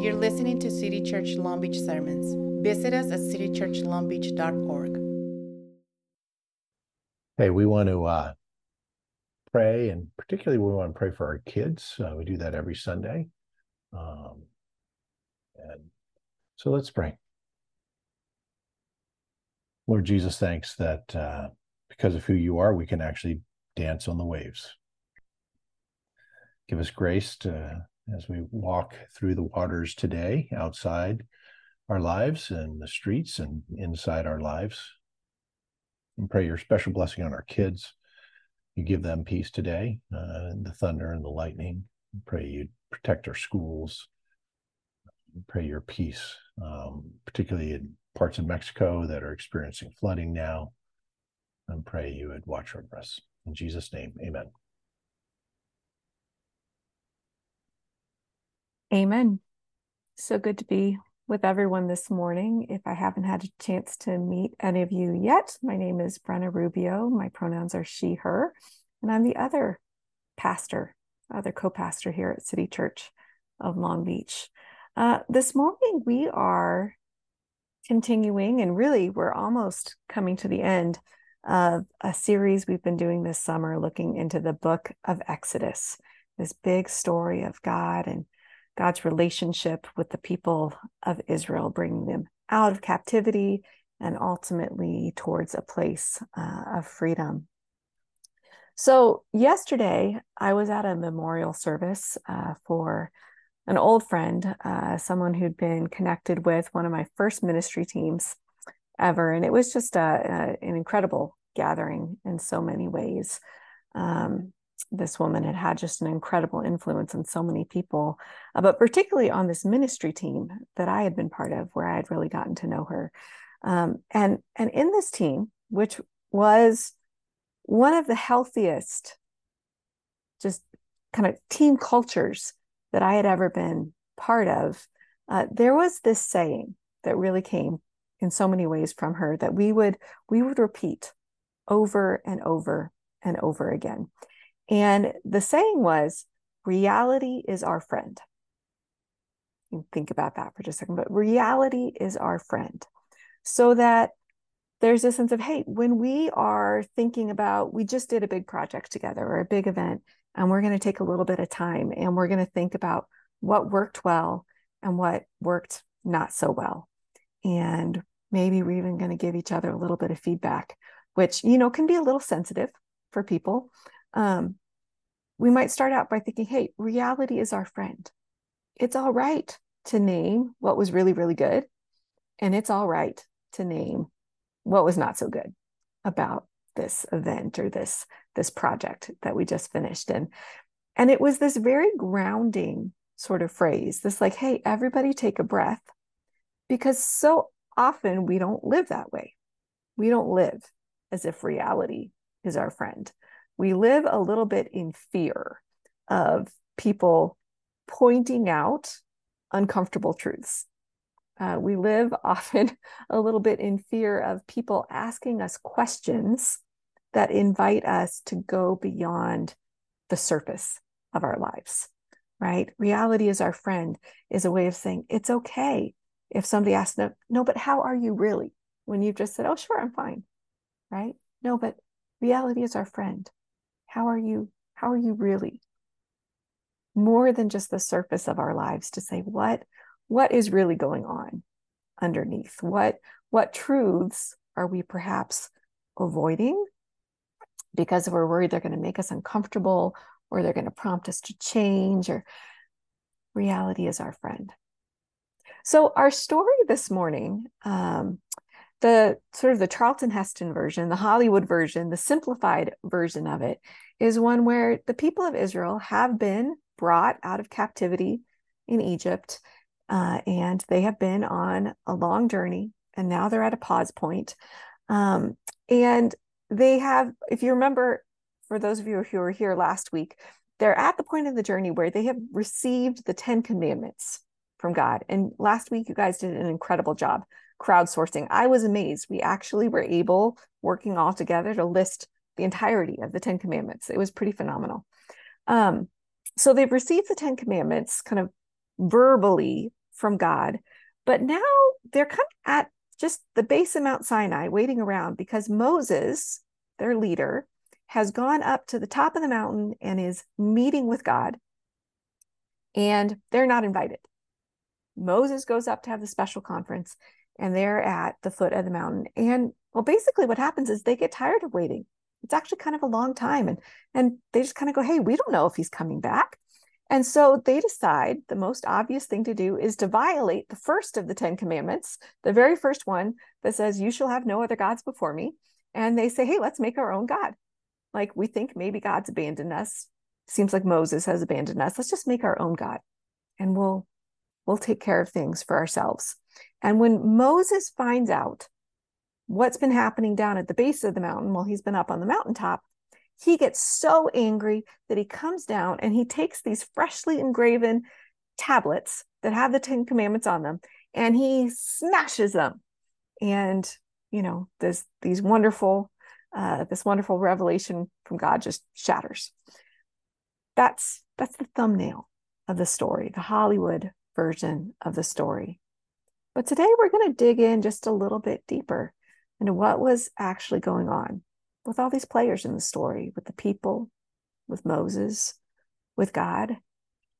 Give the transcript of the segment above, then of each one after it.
You're listening to City Church Long Beach Sermons. Visit us at citychurchlongbeach.org. Hey, we want to uh, pray, and particularly we want to pray for our kids. Uh, we do that every Sunday. Um, and so let's pray. Lord Jesus, thanks that uh, because of who you are, we can actually dance on the waves. Give us grace to as we walk through the waters today outside our lives and the streets and inside our lives. And pray your special blessing on our kids. You give them peace today, uh, the thunder and the lightning. Pray you protect our schools. Pray your peace, um, particularly in parts of Mexico that are experiencing flooding now. And pray you would watch over us. In Jesus' name, amen. Amen. So good to be with everyone this morning. If I haven't had a chance to meet any of you yet, my name is Brenna Rubio. My pronouns are she, her, and I'm the other pastor, other co pastor here at City Church of Long Beach. Uh, this morning, we are continuing, and really, we're almost coming to the end of a series we've been doing this summer looking into the book of Exodus, this big story of God and God's relationship with the people of Israel, bringing them out of captivity and ultimately towards a place uh, of freedom. So, yesterday I was at a memorial service uh, for an old friend, uh, someone who'd been connected with one of my first ministry teams ever. And it was just a, a, an incredible gathering in so many ways. Um, this woman had had just an incredible influence on so many people, uh, but particularly on this ministry team that I had been part of, where I had really gotten to know her. Um, and and in this team, which was one of the healthiest, just kind of team cultures that I had ever been part of, uh, there was this saying that really came in so many ways from her that we would we would repeat over and over and over again and the saying was, reality is our friend. think about that for just a second, but reality is our friend. So that there's a sense of, hey, when we are thinking about, we just did a big project together or a big event, and we're going to take a little bit of time and we're going to think about what worked well and what worked not so well. And maybe we're even going to give each other a little bit of feedback, which, you know, can be a little sensitive for people. Um, we might start out by thinking, hey, reality is our friend. It's all right to name what was really, really good. And it's all right to name what was not so good about this event or this this project that we just finished and and it was this very grounding sort of phrase this like hey everybody take a breath because so often we don't live that way we don't live as if reality is our friend we live a little bit in fear of people pointing out uncomfortable truths. Uh, we live often a little bit in fear of people asking us questions that invite us to go beyond the surface of our lives, right? Reality is our friend is a way of saying it's okay if somebody asks, no, no, but how are you really? When you've just said, oh, sure, I'm fine, right? No, but reality is our friend how are you how are you really? More than just the surface of our lives to say what what is really going on underneath? What what truths are we perhaps avoiding because we're worried they're going to make us uncomfortable or they're going to prompt us to change or reality is our friend. So our story this morning um, the sort of the Charlton Heston version, the Hollywood version, the simplified version of it is one where the people of Israel have been brought out of captivity in Egypt uh, and they have been on a long journey and now they're at a pause point. Um, and they have, if you remember, for those of you who were here last week, they're at the point of the journey where they have received the 10 commandments from God. And last week, you guys did an incredible job crowdsourcing. I was amazed. We actually were able, working all together, to list the entirety of the Ten Commandments. It was pretty phenomenal. Um, so they've received the Ten Commandments kind of verbally from God. But now they're kind of at just the base of Mount Sinai waiting around because Moses, their leader, has gone up to the top of the mountain and is meeting with God. And they're not invited. Moses goes up to have the special conference and they're at the foot of the mountain. And well, basically what happens is they get tired of waiting. It's actually kind of a long time. And and they just kind of go, hey, we don't know if he's coming back. And so they decide the most obvious thing to do is to violate the first of the 10 commandments, the very first one that says, You shall have no other gods before me. And they say, Hey, let's make our own God. Like we think maybe God's abandoned us. Seems like Moses has abandoned us. Let's just make our own God and we'll we'll take care of things for ourselves. And when Moses finds out what's been happening down at the base of the mountain while he's been up on the mountaintop, he gets so angry that he comes down and he takes these freshly engraven tablets that have the Ten Commandments on them and he smashes them. And, you know, this these wonderful, uh, this wonderful revelation from God just shatters. That's that's the thumbnail of the story, the Hollywood version of the story. But today we're going to dig in just a little bit deeper into what was actually going on with all these players in the story, with the people, with Moses, with God.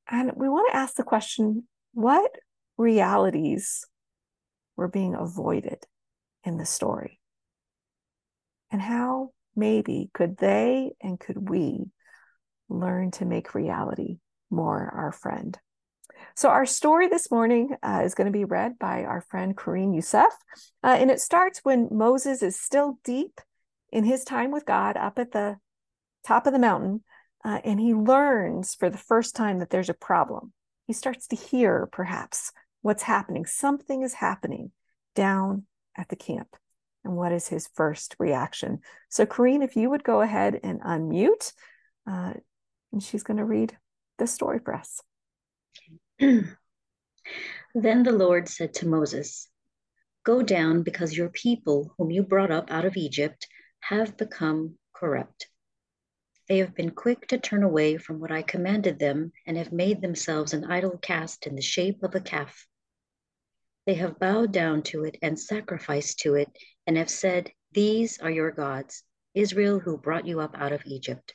And we want to ask the question what realities were being avoided in the story? And how maybe could they and could we learn to make reality more our friend? So, our story this morning uh, is going to be read by our friend Kareen Youssef. Uh, and it starts when Moses is still deep in his time with God up at the top of the mountain, uh, and he learns for the first time that there's a problem. He starts to hear, perhaps, what's happening. Something is happening down at the camp. And what is his first reaction? So, Kareen, if you would go ahead and unmute, uh, and she's going to read the story for us. then the Lord said to Moses, Go down because your people, whom you brought up out of Egypt, have become corrupt. They have been quick to turn away from what I commanded them and have made themselves an idol cast in the shape of a calf. They have bowed down to it and sacrificed to it and have said, These are your gods, Israel, who brought you up out of Egypt.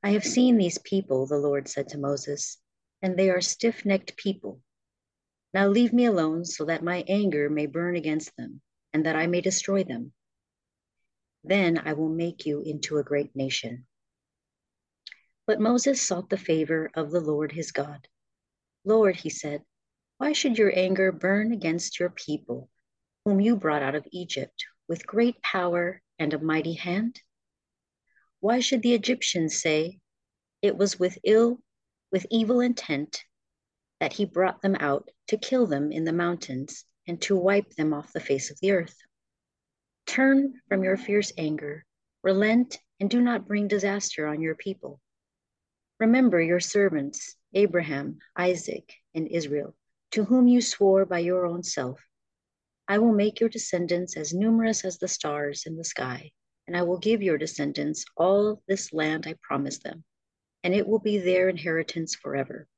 I have seen these people, the Lord said to Moses, and they are stiff necked people. Now leave me alone so that my anger may burn against them and that I may destroy them. Then I will make you into a great nation. But Moses sought the favor of the Lord his God. Lord, he said, why should your anger burn against your people, whom you brought out of Egypt with great power and a mighty hand? Why should the Egyptians say, It was with ill, with evil intent that he brought them out to kill them in the mountains and to wipe them off the face of the earth? Turn from your fierce anger, relent, and do not bring disaster on your people. Remember your servants, Abraham, Isaac, and Israel, to whom you swore by your own self. I will make your descendants as numerous as the stars in the sky, and I will give your descendants all this land I promised them, and it will be their inheritance forever.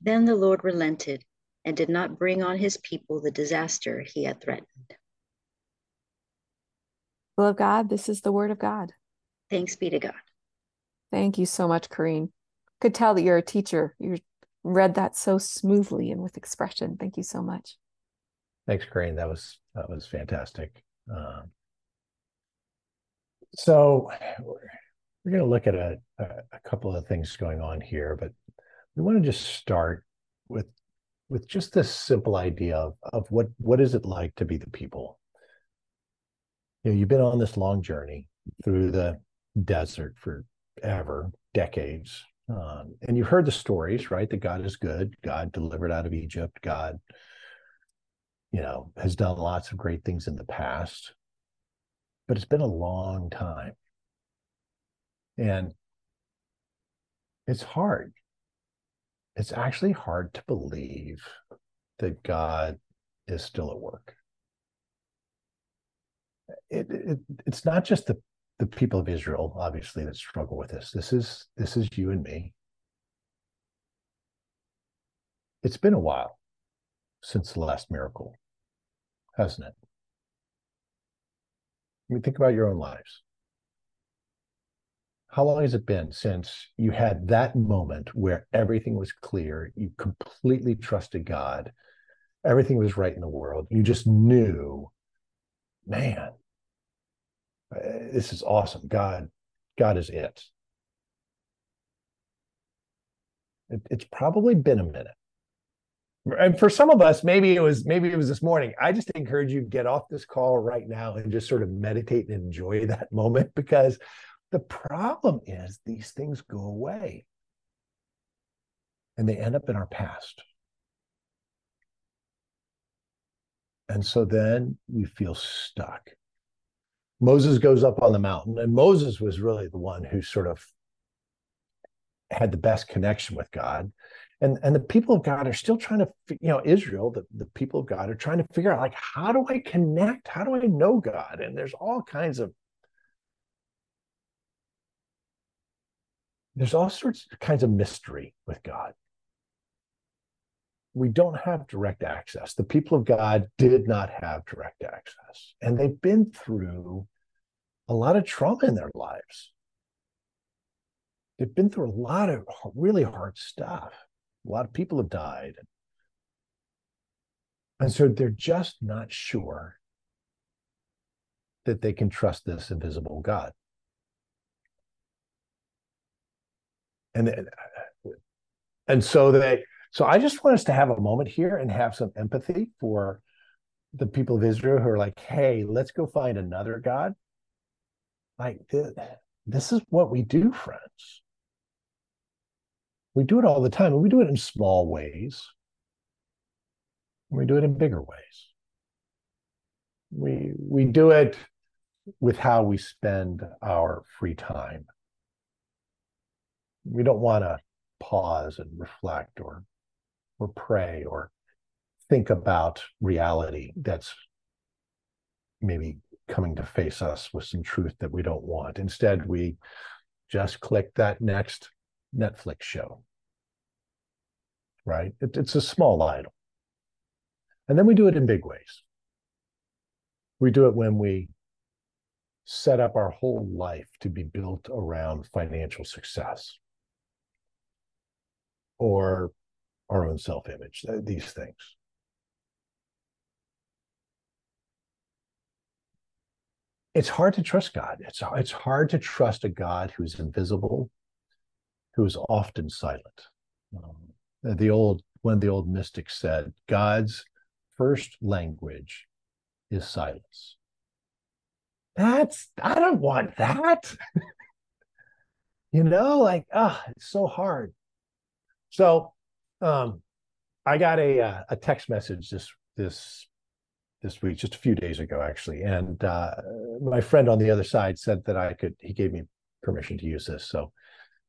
Then the Lord relented and did not bring on his people the disaster he had threatened. Will of God, this is the word of God. Thanks be to God. Thank you so much, Kareen. Could tell that you're a teacher. You read that so smoothly and with expression. Thank you so much. Thanks, Kareen. That was that was fantastic. Um, so we're going to look at a, a, couple of things going on here, but we want to just start with with just this simple idea of, of what what is it like to be the people you know, you've been on this long journey through the desert forever, decades. Um, and you've heard the stories, right? That God is good. God delivered out of Egypt. God, you know, has done lots of great things in the past. But it's been a long time. And it's hard. It's actually hard to believe that God is still at work it, it, it's not just the the people of Israel, obviously, that struggle with this. This is this is you and me. It's been a while since the last miracle, hasn't it? I mean, think about your own lives. How long has it been since you had that moment where everything was clear? You completely trusted God. Everything was right in the world. You just knew, man, uh, this is awesome. God, God is it. it it's probably been a minute and for some of us maybe it was maybe it was this morning i just encourage you get off this call right now and just sort of meditate and enjoy that moment because the problem is these things go away. And they end up in our past. And so then we feel stuck. Moses goes up on the mountain and moses was really the one who sort of had the best connection with god. And and the people of god are still trying to you know israel the, the people of god are trying to figure out like how do i connect? How do i know god? And there's all kinds of there's all sorts of kinds of mystery with god we don't have direct access the people of god did not have direct access and they've been through a lot of trauma in their lives they've been through a lot of really hard stuff a lot of people have died. And so they're just not sure that they can trust this invisible God. And and so they so I just want us to have a moment here and have some empathy for the people of Israel who are like, hey, let's go find another God. Like this, this is what we do, friends. We do it all the time, and we do it in small ways. We do it in bigger ways. We we do it with how we spend our free time. We don't want to pause and reflect or or pray or think about reality that's maybe coming to face us with some truth that we don't want. Instead, we just click that next Netflix show. Right? It, it's a small idol. And then we do it in big ways. We do it when we set up our whole life to be built around financial success or our own self image, these things. It's hard to trust God. It's, it's hard to trust a God who's invisible, who is often silent. Um, the old one of the old mystics said, God's first language is silence. That's I don't want that. you know, like ah, oh, it's so hard. So, um, I got a uh, a text message this this this week, just a few days ago, actually, and uh, my friend on the other side said that I could. He gave me permission to use this. So,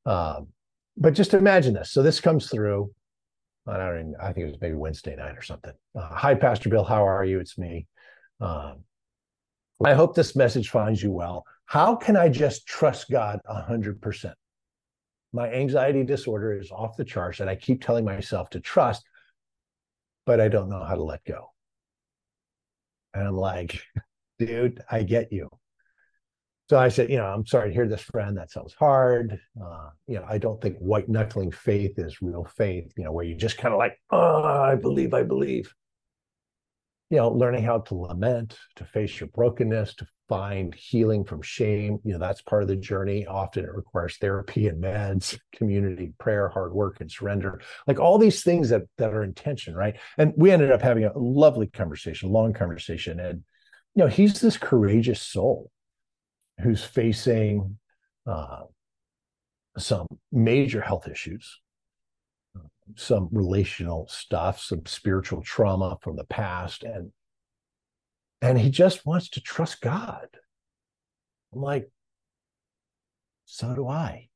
um, but just imagine this. So this comes through. I don't even, I think it was maybe Wednesday night or something. Uh, Hi, Pastor Bill. How are you? It's me. Um, I hope this message finds you well. How can I just trust God 100%? My anxiety disorder is off the charts, and I keep telling myself to trust, but I don't know how to let go. And I'm like, dude, I get you so I said, you know, I'm sorry to hear this, friend. That sounds hard. Uh, you know, I don't think white knuckling faith is real faith. You know, where you just kind of like, oh, I believe, I believe. You know, learning how to lament, to face your brokenness, to find healing from shame. You know, that's part of the journey. Often it requires therapy and meds, community, prayer, hard work, and surrender. Like all these things that that are intention, right? And we ended up having a lovely conversation, long conversation, and you know, he's this courageous soul who's facing uh, some major health issues, some relational stuff, some spiritual trauma from the past, and and he just wants to trust God. I'm like, so do I.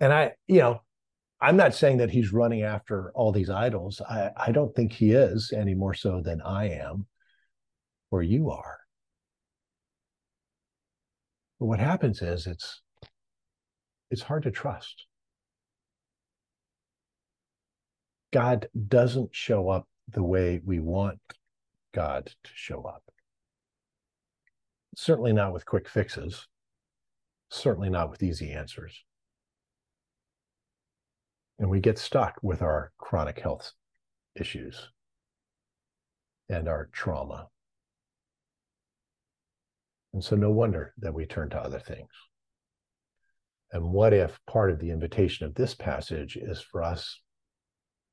And I, you know, I'm not saying that he's running after all these idols. I, I don't think he is any more so than I am or you are. But what happens is it's it's hard to trust. God doesn't show up the way we want God to show up. Certainly not with quick fixes, certainly not with easy answers. And we get stuck with our chronic health issues and our trauma. And so, no wonder that we turn to other things. And what if part of the invitation of this passage is for us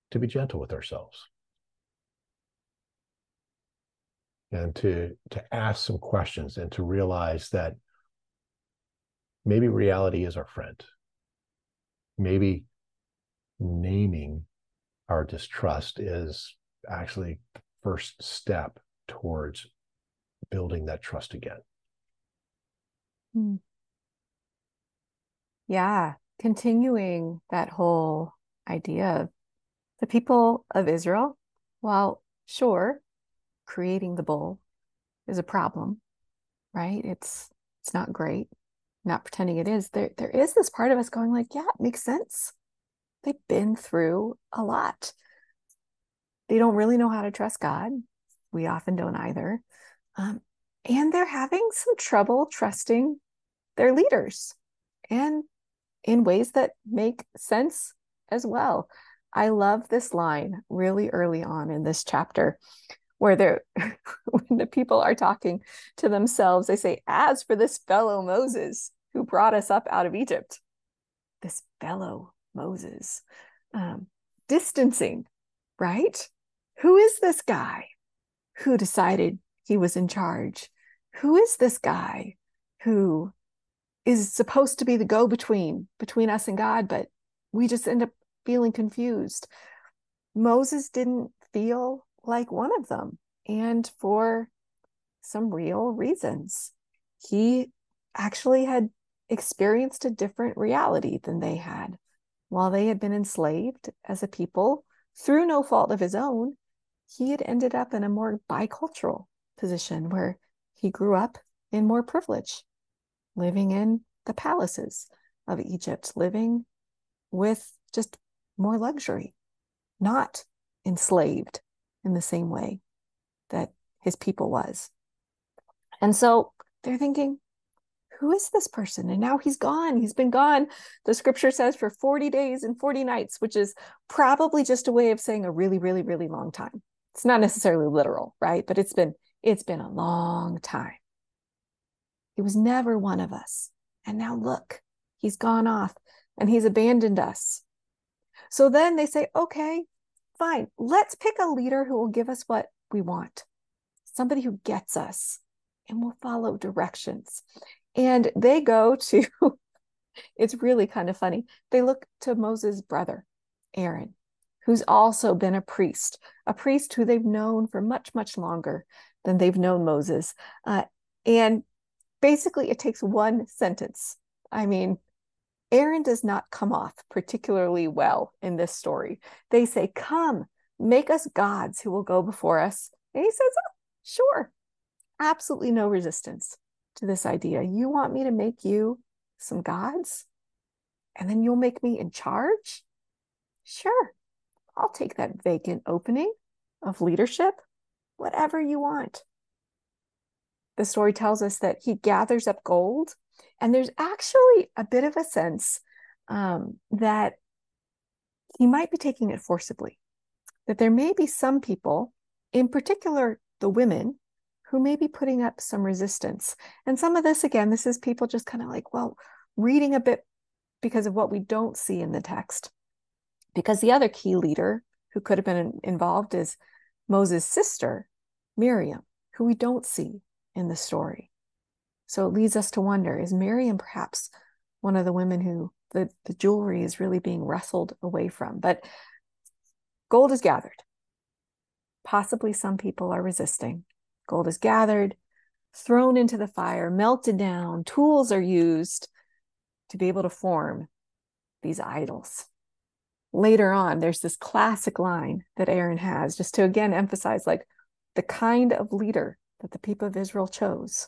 to be gentle with ourselves and to, to ask some questions and to realize that maybe reality is our friend. Maybe naming our distrust is actually the first step towards building that trust again. Hmm. Yeah, continuing that whole idea of the people of Israel, while sure, creating the bull is a problem, right? It's it's not great. Not pretending it is. There there is this part of us going like, yeah, it makes sense. They've been through a lot. They don't really know how to trust God. We often don't either. Um, and they're having some trouble trusting their leaders and in ways that make sense as well. I love this line really early on in this chapter where they're when the people are talking to themselves, they say, As for this fellow Moses who brought us up out of Egypt, this fellow Moses, um, distancing, right? Who is this guy who decided he was in charge? Who is this guy who is supposed to be the go between between us and God, but we just end up feeling confused. Moses didn't feel like one of them, and for some real reasons. He actually had experienced a different reality than they had. While they had been enslaved as a people through no fault of his own, he had ended up in a more bicultural position where he grew up in more privilege living in the palaces of Egypt, living with just more luxury, not enslaved in the same way that his people was. And so they're thinking, who is this person? And now he's gone. He's been gone. The scripture says for 40 days and 40 nights, which is probably just a way of saying a really, really, really long time. It's not necessarily literal, right? But it's been it's been a long time. He was never one of us. And now look, he's gone off and he's abandoned us. So then they say, okay, fine, let's pick a leader who will give us what we want, somebody who gets us, and we'll follow directions. And they go to, it's really kind of funny. They look to Moses' brother, Aaron, who's also been a priest, a priest who they've known for much, much longer than they've known Moses. Uh, and basically it takes one sentence. I mean, Aaron does not come off particularly well in this story. They say, Come, make us gods who will go before us. And he says, oh, Sure. Absolutely no resistance to this idea. You want me to make you some gods? And then you'll make me in charge? Sure. I'll take that vacant opening of leadership, whatever you want the story tells us that he gathers up gold. And there's actually a bit of a sense um, that he might be taking it forcibly, that there may be some people, in particular the women, who may be putting up some resistance. And some of this, again, this is people just kind of like, well, reading a bit because of what we don't see in the text. Because the other key leader who could have been involved is Moses' sister, Miriam, who we don't see in the story. So it leads us to wonder is Miriam perhaps one of the women who the, the jewelry is really being wrestled away from? But gold is gathered. Possibly some people are resisting. Gold is gathered, thrown into the fire, melted down, tools are used to be able to form these idols. Later on, there's this classic line that Aaron has just to again emphasize like the kind of leader that the people of Israel chose.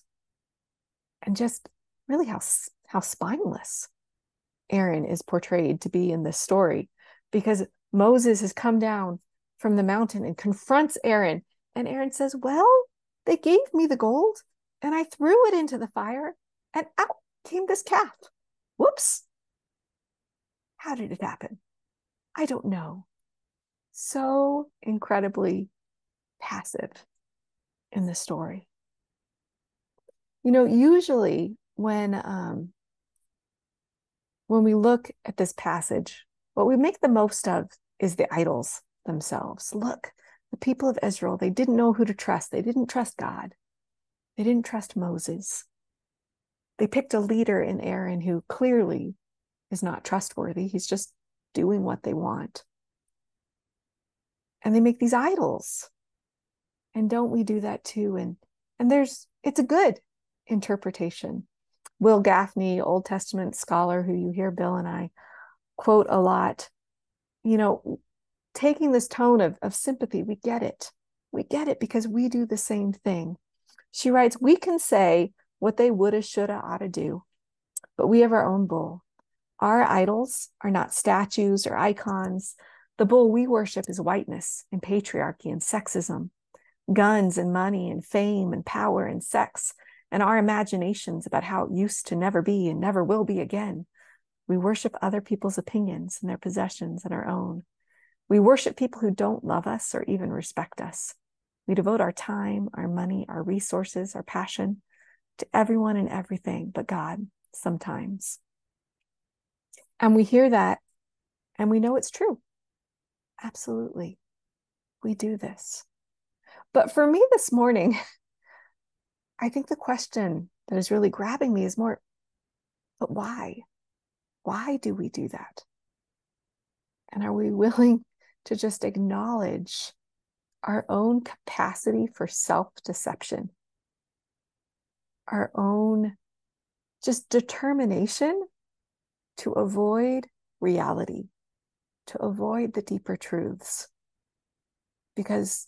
And just really how, how spineless Aaron is portrayed to be in this story, because Moses has come down from the mountain and confronts Aaron. And Aaron says, Well, they gave me the gold and I threw it into the fire and out came this calf. Whoops. How did it happen? I don't know. So incredibly passive in the story. You know, usually when um, when we look at this passage, what we make the most of is the idols themselves. Look, the people of Israel, they didn't know who to trust. They didn't trust God. They didn't trust Moses. They picked a leader in Aaron who clearly is not trustworthy. He's just doing what they want. And they make these idols. And don't we do that too? And and there's it's a good interpretation. Wil Gafney Old Testament scholar who you hear Bill and I quote a lot, you know, taking this tone of, of sympathy, we get it. We get it because we do the same thing. She writes, We can say what they woulda, shoulda, oughta do, but we have our own bull. Our idols are not statues or icons. The bull we worship is whiteness and patriarchy and sexism, guns and money and fame and power and sex, and our imaginations about how it used to never be and never will be again. We worship other people's opinions and their possessions and our own. We worship people who don't love us or even respect us. We devote our time, our money, our resources, our passion to everyone and everything but God sometimes. And we hear that and we know it's true. Absolutely. We do this. But for me this morning, I think the question that is really grabbing me is more, but why? Why do we do that? And are we willing to just acknowledge our own capacity for self deception, our own just determination to avoid reality, to avoid the deeper truths, because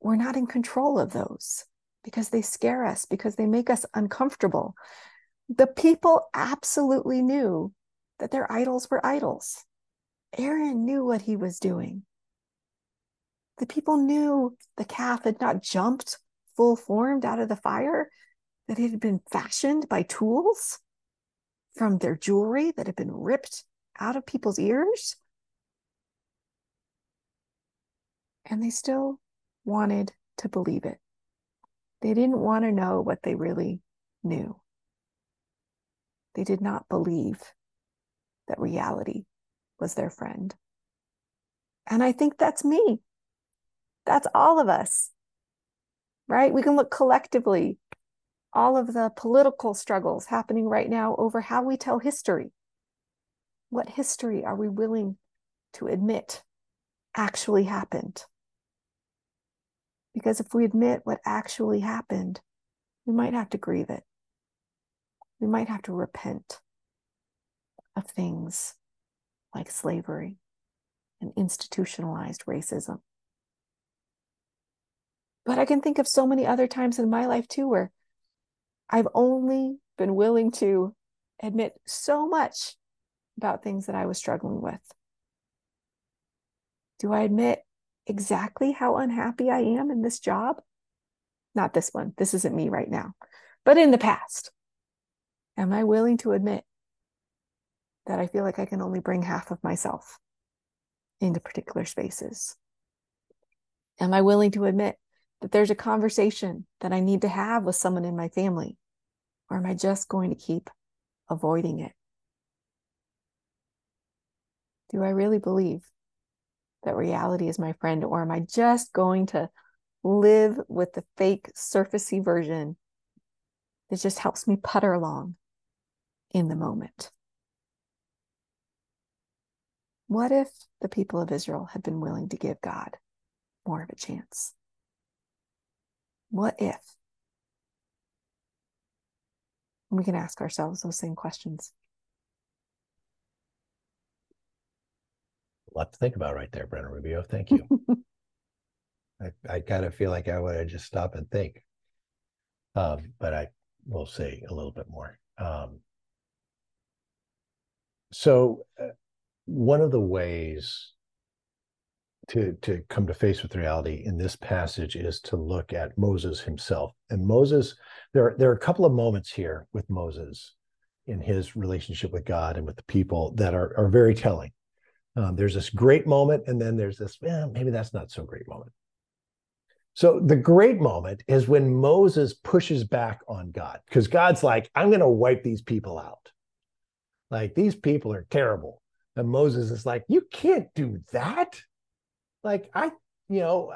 we're not in control of those, because they scare us, because they make us uncomfortable. The people absolutely knew that their idols were idols. Aaron knew what he was doing. The people knew the calf had not jumped full formed out of the fire, that it had been fashioned by tools from their jewelry that had been ripped out of people's ears. And they still wanted to believe it. They didn't want to know what they really knew. They did not believe that reality was their friend. And I think that's me. That's all of us, right? We can look collectively, all of the political struggles happening right now over how we tell history. What history are we willing to admit actually happened? Because if we admit what actually happened, we might have to grieve it. We might have to repent of things like slavery and institutionalized racism. But I can think of so many other times in my life too where I've only been willing to admit so much about things that I was struggling with. Do I admit exactly how unhappy I am in this job? Not this one. This isn't me right now. But in the past, am I willing to admit that I feel like I can only bring half of myself into particular spaces? Am I willing to admit that there's a conversation that I need to have with someone in my family? Or am I just going to keep avoiding it? Do I really believe that reality is my friend? Or am I just going to live with the fake, surfacey version that just helps me putter along in the moment? What if the people of Israel had been willing to give God more of a chance? What if? We can ask ourselves those same questions. A lot to think about right there, Brenna Rubio. Thank you. I, I kind of feel like I want to just stop and think. Um, but I will say a little bit more. Um, so, uh, one of the ways to to come to face with reality in this passage is to look at Moses himself. And Moses, there there are a couple of moments here with Moses in his relationship with God and with the people that are are very telling. Um, there's this great moment, and then there's this eh, maybe that's not so great moment. So the great moment is when Moses pushes back on God because God's like, I'm going to wipe these people out. Like these people are terrible. And Moses is like, you can't do that. Like I, you know,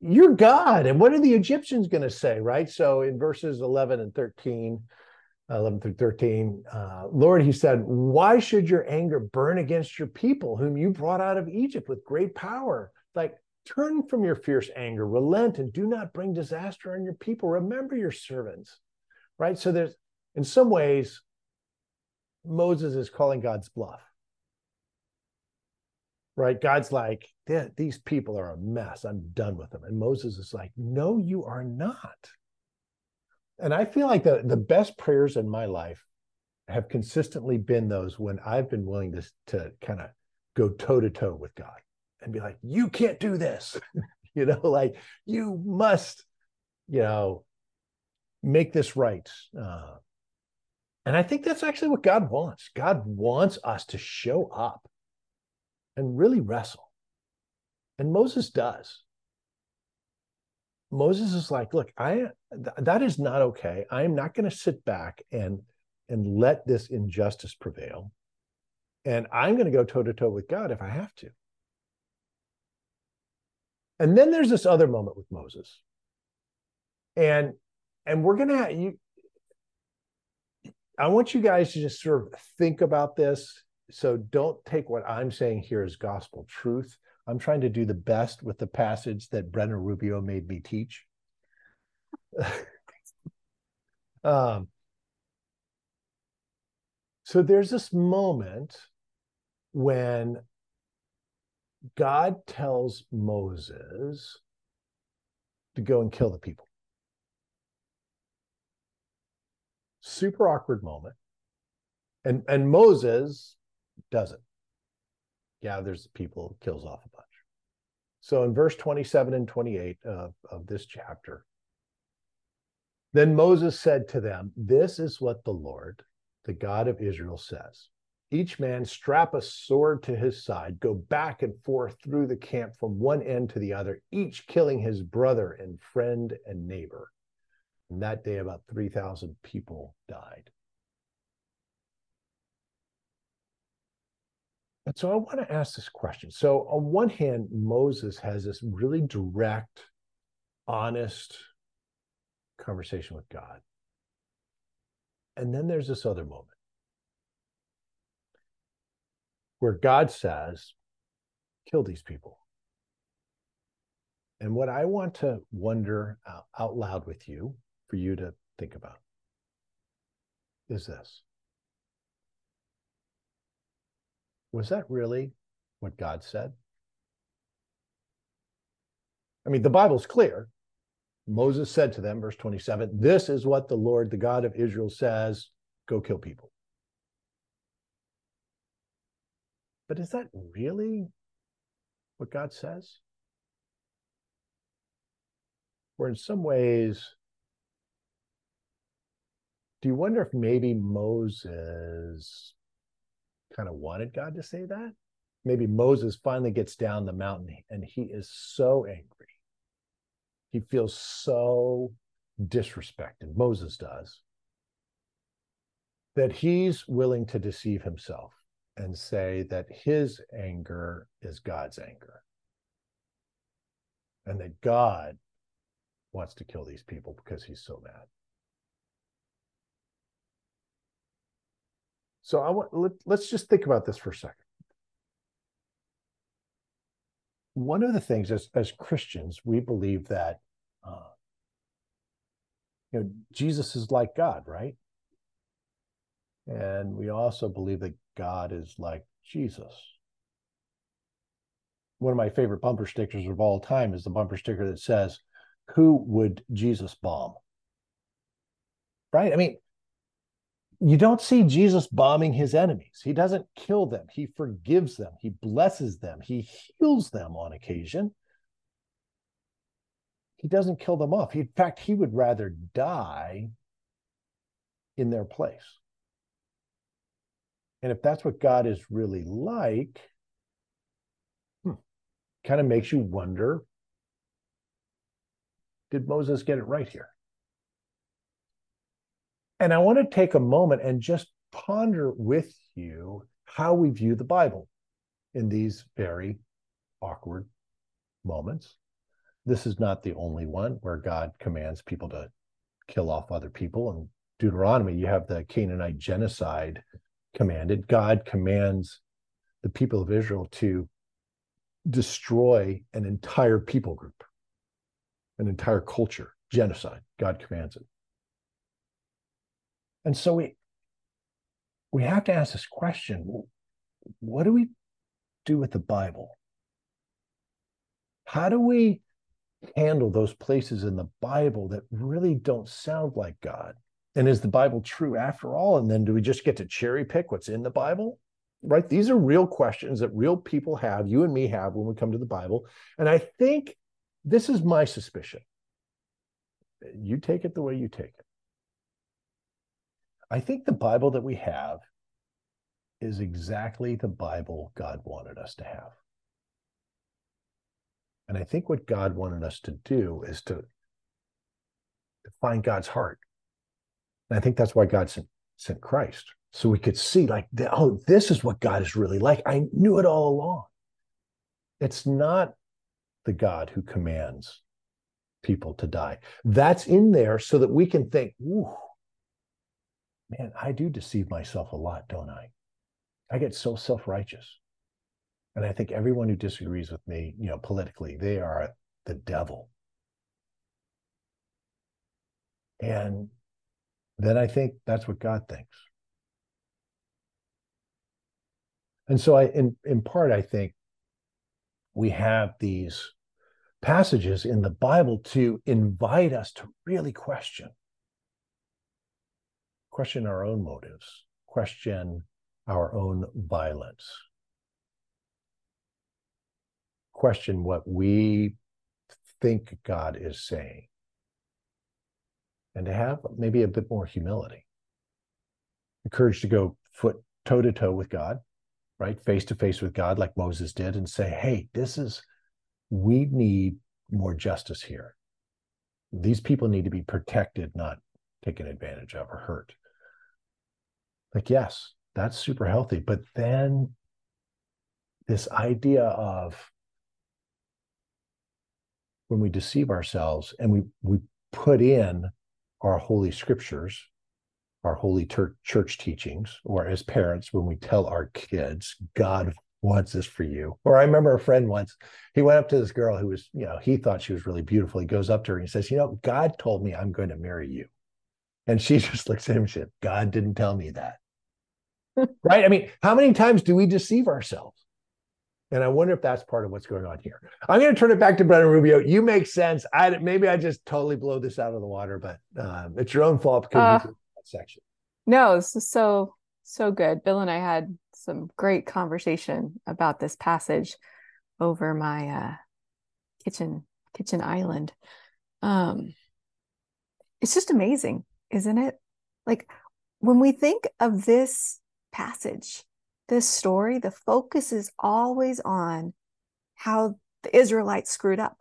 you're God. And what are the Egyptians going to say? Right. So in verses 11 and 13, 11 through 13, uh, Lord, he said, why should your anger burn against your people whom you brought out of Egypt with great power? Like Turn from your fierce anger, relent, and do not bring disaster on your people. Remember your servants, right? So there's, in some ways, Moses is calling God's bluff, right? God's like, these people are a mess. I'm done with them. And Moses is like, no, you are not. And I feel like the, the best prayers in my life have consistently been those when I've been willing to, to kind of go toe to toe with God and be like, you can't do this. you know, like you must, you know, make this right. Uh, and I think that's actually what God wants. God wants us to show up and really wrestle. And Moses does. Moses is like, look, I th- that is not okay. I am not going to sit back and and let this injustice prevail. And I'm going to go toe to toe with God if I have to. And then there's this other moment with Moses. And and we're gonna you I want you guys to just sort of think about this. So don't take what I'm saying here as gospel truth. I'm trying to do the best with the passage that Brenna Rubio made me teach. um, so there's this moment when God tells Moses to go and kill the people. Super awkward moment. And and Moses doesn't. Gathers the people, kills off a bunch. So in verse 27 and 28 of, of this chapter, then Moses said to them, This is what the Lord, the God of Israel, says each man strap a sword to his side, go back and forth through the camp from one end to the other, each killing his brother and friend and neighbor. And that day, about 3,000 people died. And so I want to ask this question. So, on one hand, Moses has this really direct, honest conversation with God. And then there's this other moment where God says, kill these people. And what I want to wonder out loud with you, for you to think about, is this Was that really what God said? I mean, the Bible's clear. Moses said to them, verse 27, This is what the Lord, the God of Israel, says go kill people. But is that really what God says? Or in some ways, do you wonder if maybe Moses kind of wanted God to say that? Maybe Moses finally gets down the mountain and he is so angry. He feels so disrespected, Moses does, that he's willing to deceive himself and say that his anger is God's anger. And that God wants to kill these people because he's so mad. So I want let, let's just think about this for a second. One of the things as as Christians, we believe that uh, you know Jesus is like God, right? And we also believe that God is like Jesus. One of my favorite bumper stickers of all time is the bumper sticker that says, Who would Jesus bomb? Right? I mean, you don't see Jesus bombing his enemies. He doesn't kill them. He forgives them. He blesses them. He heals them on occasion. He doesn't kill them off. In fact, he would rather die in their place. And if that's what God is really like, hmm, kind of makes you wonder did Moses get it right here? And I want to take a moment and just ponder with you how we view the Bible in these very awkward moments. This is not the only one where God commands people to kill off other people. In Deuteronomy, you have the Canaanite genocide commanded. God commands the people of Israel to destroy an entire people group, an entire culture, genocide. God commands it. And so we we have to ask this question what do we do with the Bible? How do we handle those places in the Bible that really don't sound like God? And is the Bible true after all? And then do we just get to cherry pick what's in the Bible? Right? These are real questions that real people have, you and me have when we come to the Bible. And I think this is my suspicion. You take it the way you take it. I think the Bible that we have is exactly the Bible God wanted us to have. And I think what God wanted us to do is to, to find God's heart. And I think that's why God sent, sent Christ. So we could see, like, oh, this is what God is really like. I knew it all along. It's not the God who commands people to die. That's in there so that we can think, ooh, man, I do deceive myself a lot, don't I? I get so self righteous. And I think everyone who disagrees with me, you know, politically, they are the devil. And then I think that's what God thinks. And so I in, in part, I think we have these passages in the Bible to invite us to really question question our own motives, question our own violence, question what we think God is saying, and to have maybe a bit more humility, the courage to go foot toe to toe with God, right? Face to face with God, like Moses did, and say, hey, this is, we need more justice here. These people need to be protected, not taken advantage of or hurt. Like, yes, that's super healthy. But then this idea of when we deceive ourselves and we we put in our holy scriptures our holy ter- church teachings or as parents when we tell our kids god wants this for you or i remember a friend once he went up to this girl who was you know he thought she was really beautiful he goes up to her and he says you know god told me i'm going to marry you and she just looks at him and said god didn't tell me that right? I mean, how many times do we deceive ourselves? And I wonder if that's part of what's going on here. I'm going to turn it back to Brenna Rubio. You make sense. I maybe I just totally blow this out of the water, but um, it's your own fault because uh, you that section. No, this is so so good. Bill and I had some great conversation about this passage over my uh, kitchen kitchen island. Um, it's just amazing, isn't it? Like when we think of this passage, this story, the focus is always on how the Israelites screwed up,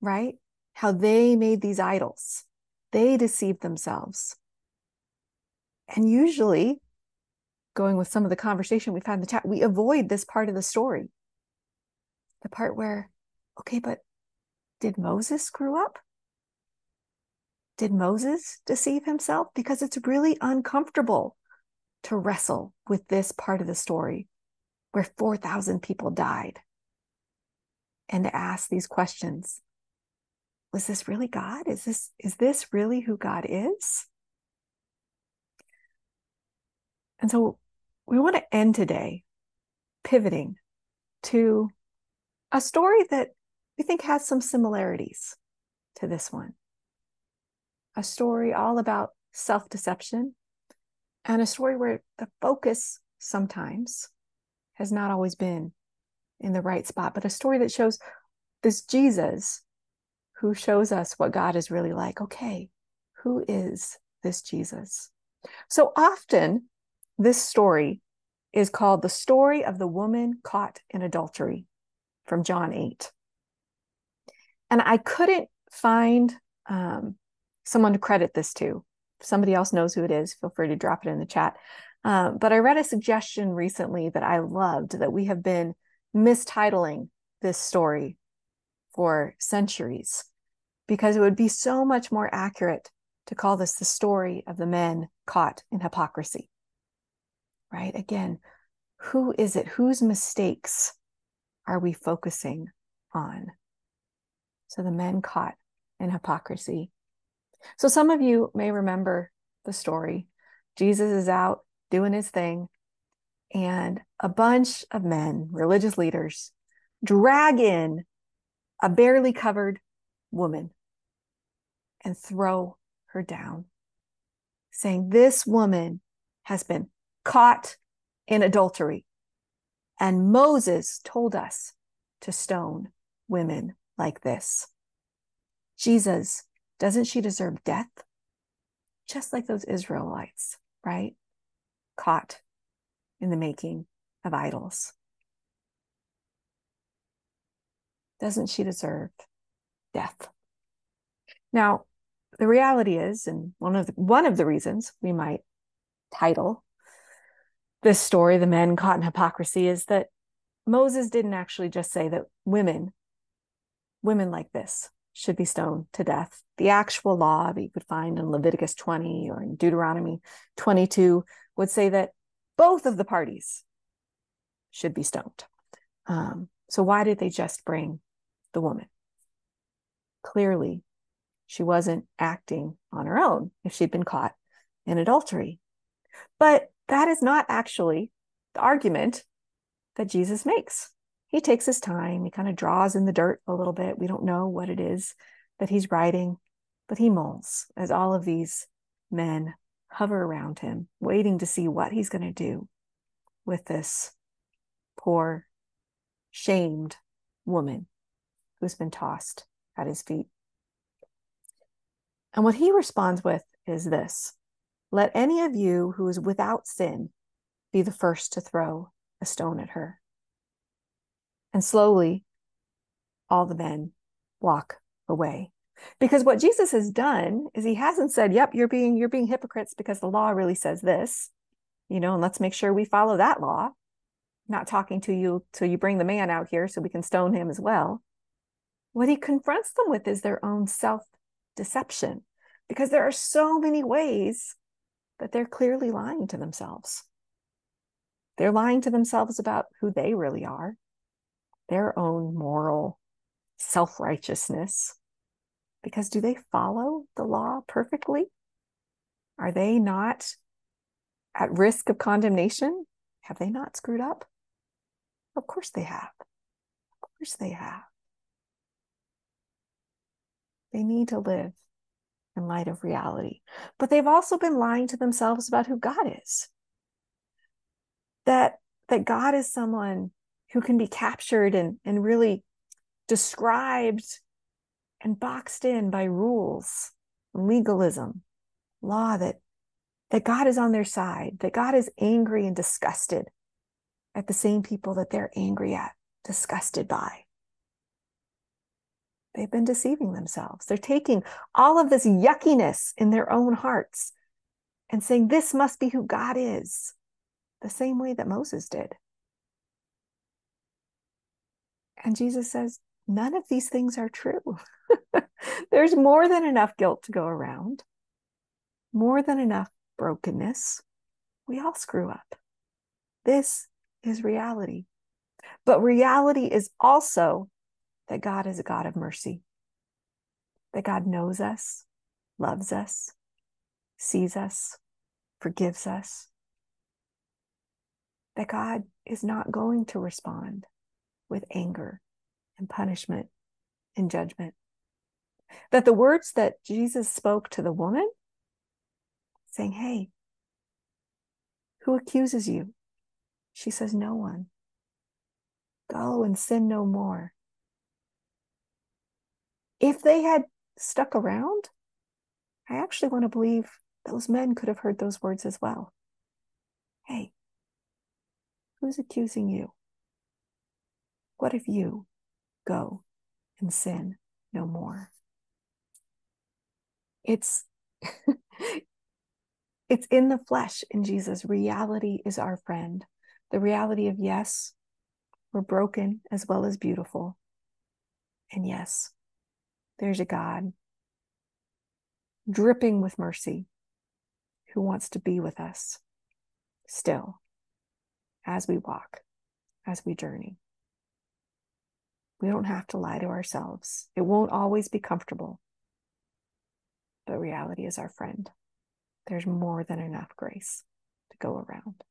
right? How they made these idols, they deceived themselves. And usually, going with some of the conversation we've had in the chat, we avoid this part of the story. The part where, okay, but did Moses screw up? Did Moses deceive himself? Because it's really uncomfortable to wrestle with this part of the story where 4,000 people died and to ask these questions. Was this really God? Is this is this really who God is? And so we want to end today pivoting to a story that we think has some similarities to this one. A story all about self deception and a story where the focus sometimes has not always been in the right spot, but a story that shows this Jesus who shows us what God is really like. Okay, who is this Jesus? So often, this story is called the story of the woman caught in adultery from John 8. And I couldn't find um, someone to credit this to. If somebody else knows who it is, feel free to drop it in the chat. Um, but I read a suggestion recently that I loved that we have been mistitling this story for centuries because it would be so much more accurate to call this the story of the men caught in hypocrisy. Right? Again, who is it? Whose mistakes are we focusing on? So the men caught in hypocrisy. So some of you may remember the story. Jesus is out doing his thing, and a bunch of men, religious leaders, drag in a barely covered woman and throw her down, saying, This woman has been caught in adultery. And Moses told us to stone women like this. Jesus, doesn't she deserve death? Just like those Israelites, right? Caught in the making of idols. Doesn't she deserve death? Now, the reality is, and one of the, one of the reasons we might title this story, "The Men Caught in Hypocrisy," is that Moses didn't actually just say that women, women like this, should be stoned to death. The actual law that you could find in Leviticus 20 or in Deuteronomy 22 would say that both of the parties should be stoned. Um, so why did they just bring the woman? Clearly, she wasn't acting on her own if she'd been caught in adultery. But that is not actually the argument that Jesus makes. He takes his time, he kind of draws in the dirt a little bit. We don't know what it is that he's writing, but he mulls as all of these men hover around him, waiting to see what he's going to do with this poor, shamed woman who's been tossed at his feet. And what he responds with is this Let any of you who is without sin be the first to throw a stone at her. And slowly, all the men walk away. Because what Jesus has done is he hasn't said, "Yep, you're being you're being hypocrites because the law really says this." You know, and let's make sure we follow that law. Not talking to you till you bring the man out here so we can stone him as well. What he confronts them with is their own self deception because there are so many ways that they're clearly lying to themselves. They're lying to themselves about who they really are, their own moral self righteousness. Because do they follow the law perfectly? Are they not at risk of condemnation? Have they not screwed up? Of course they have. Of course they have. They need to live in light of reality. But they've also been lying to themselves about who God is. That that God is someone who can be captured and, and really described and boxed in by rules, legalism, law, that, that God is on their side, that God is angry and disgusted at the same people that they're angry at, disgusted by. They've been deceiving themselves. They're taking all of this yuckiness in their own hearts and saying, This must be who God is, the same way that Moses did. And Jesus says, None of these things are true. There's more than enough guilt to go around, more than enough brokenness. We all screw up. This is reality. But reality is also that God is a God of mercy, that God knows us, loves us, sees us, forgives us, that God is not going to respond with anger and punishment and judgment. That the words that Jesus spoke to the woman, saying, Hey, Who accuses you? She says, No one. Go and sin no more. If they had stuck around, I actually want to believe those men could have heard those words as well. Hey, who's accusing you? What if you go and sin no more? It's it's in the flesh in Jesus. Reality is our friend. The reality of yes, we're broken as well as beautiful. And yes, there's a God dripping with mercy who wants to be with us still as we walk, as we journey. We don't have to lie to ourselves. It won't always be comfortable, but reality is our friend. There's more than enough grace to go around.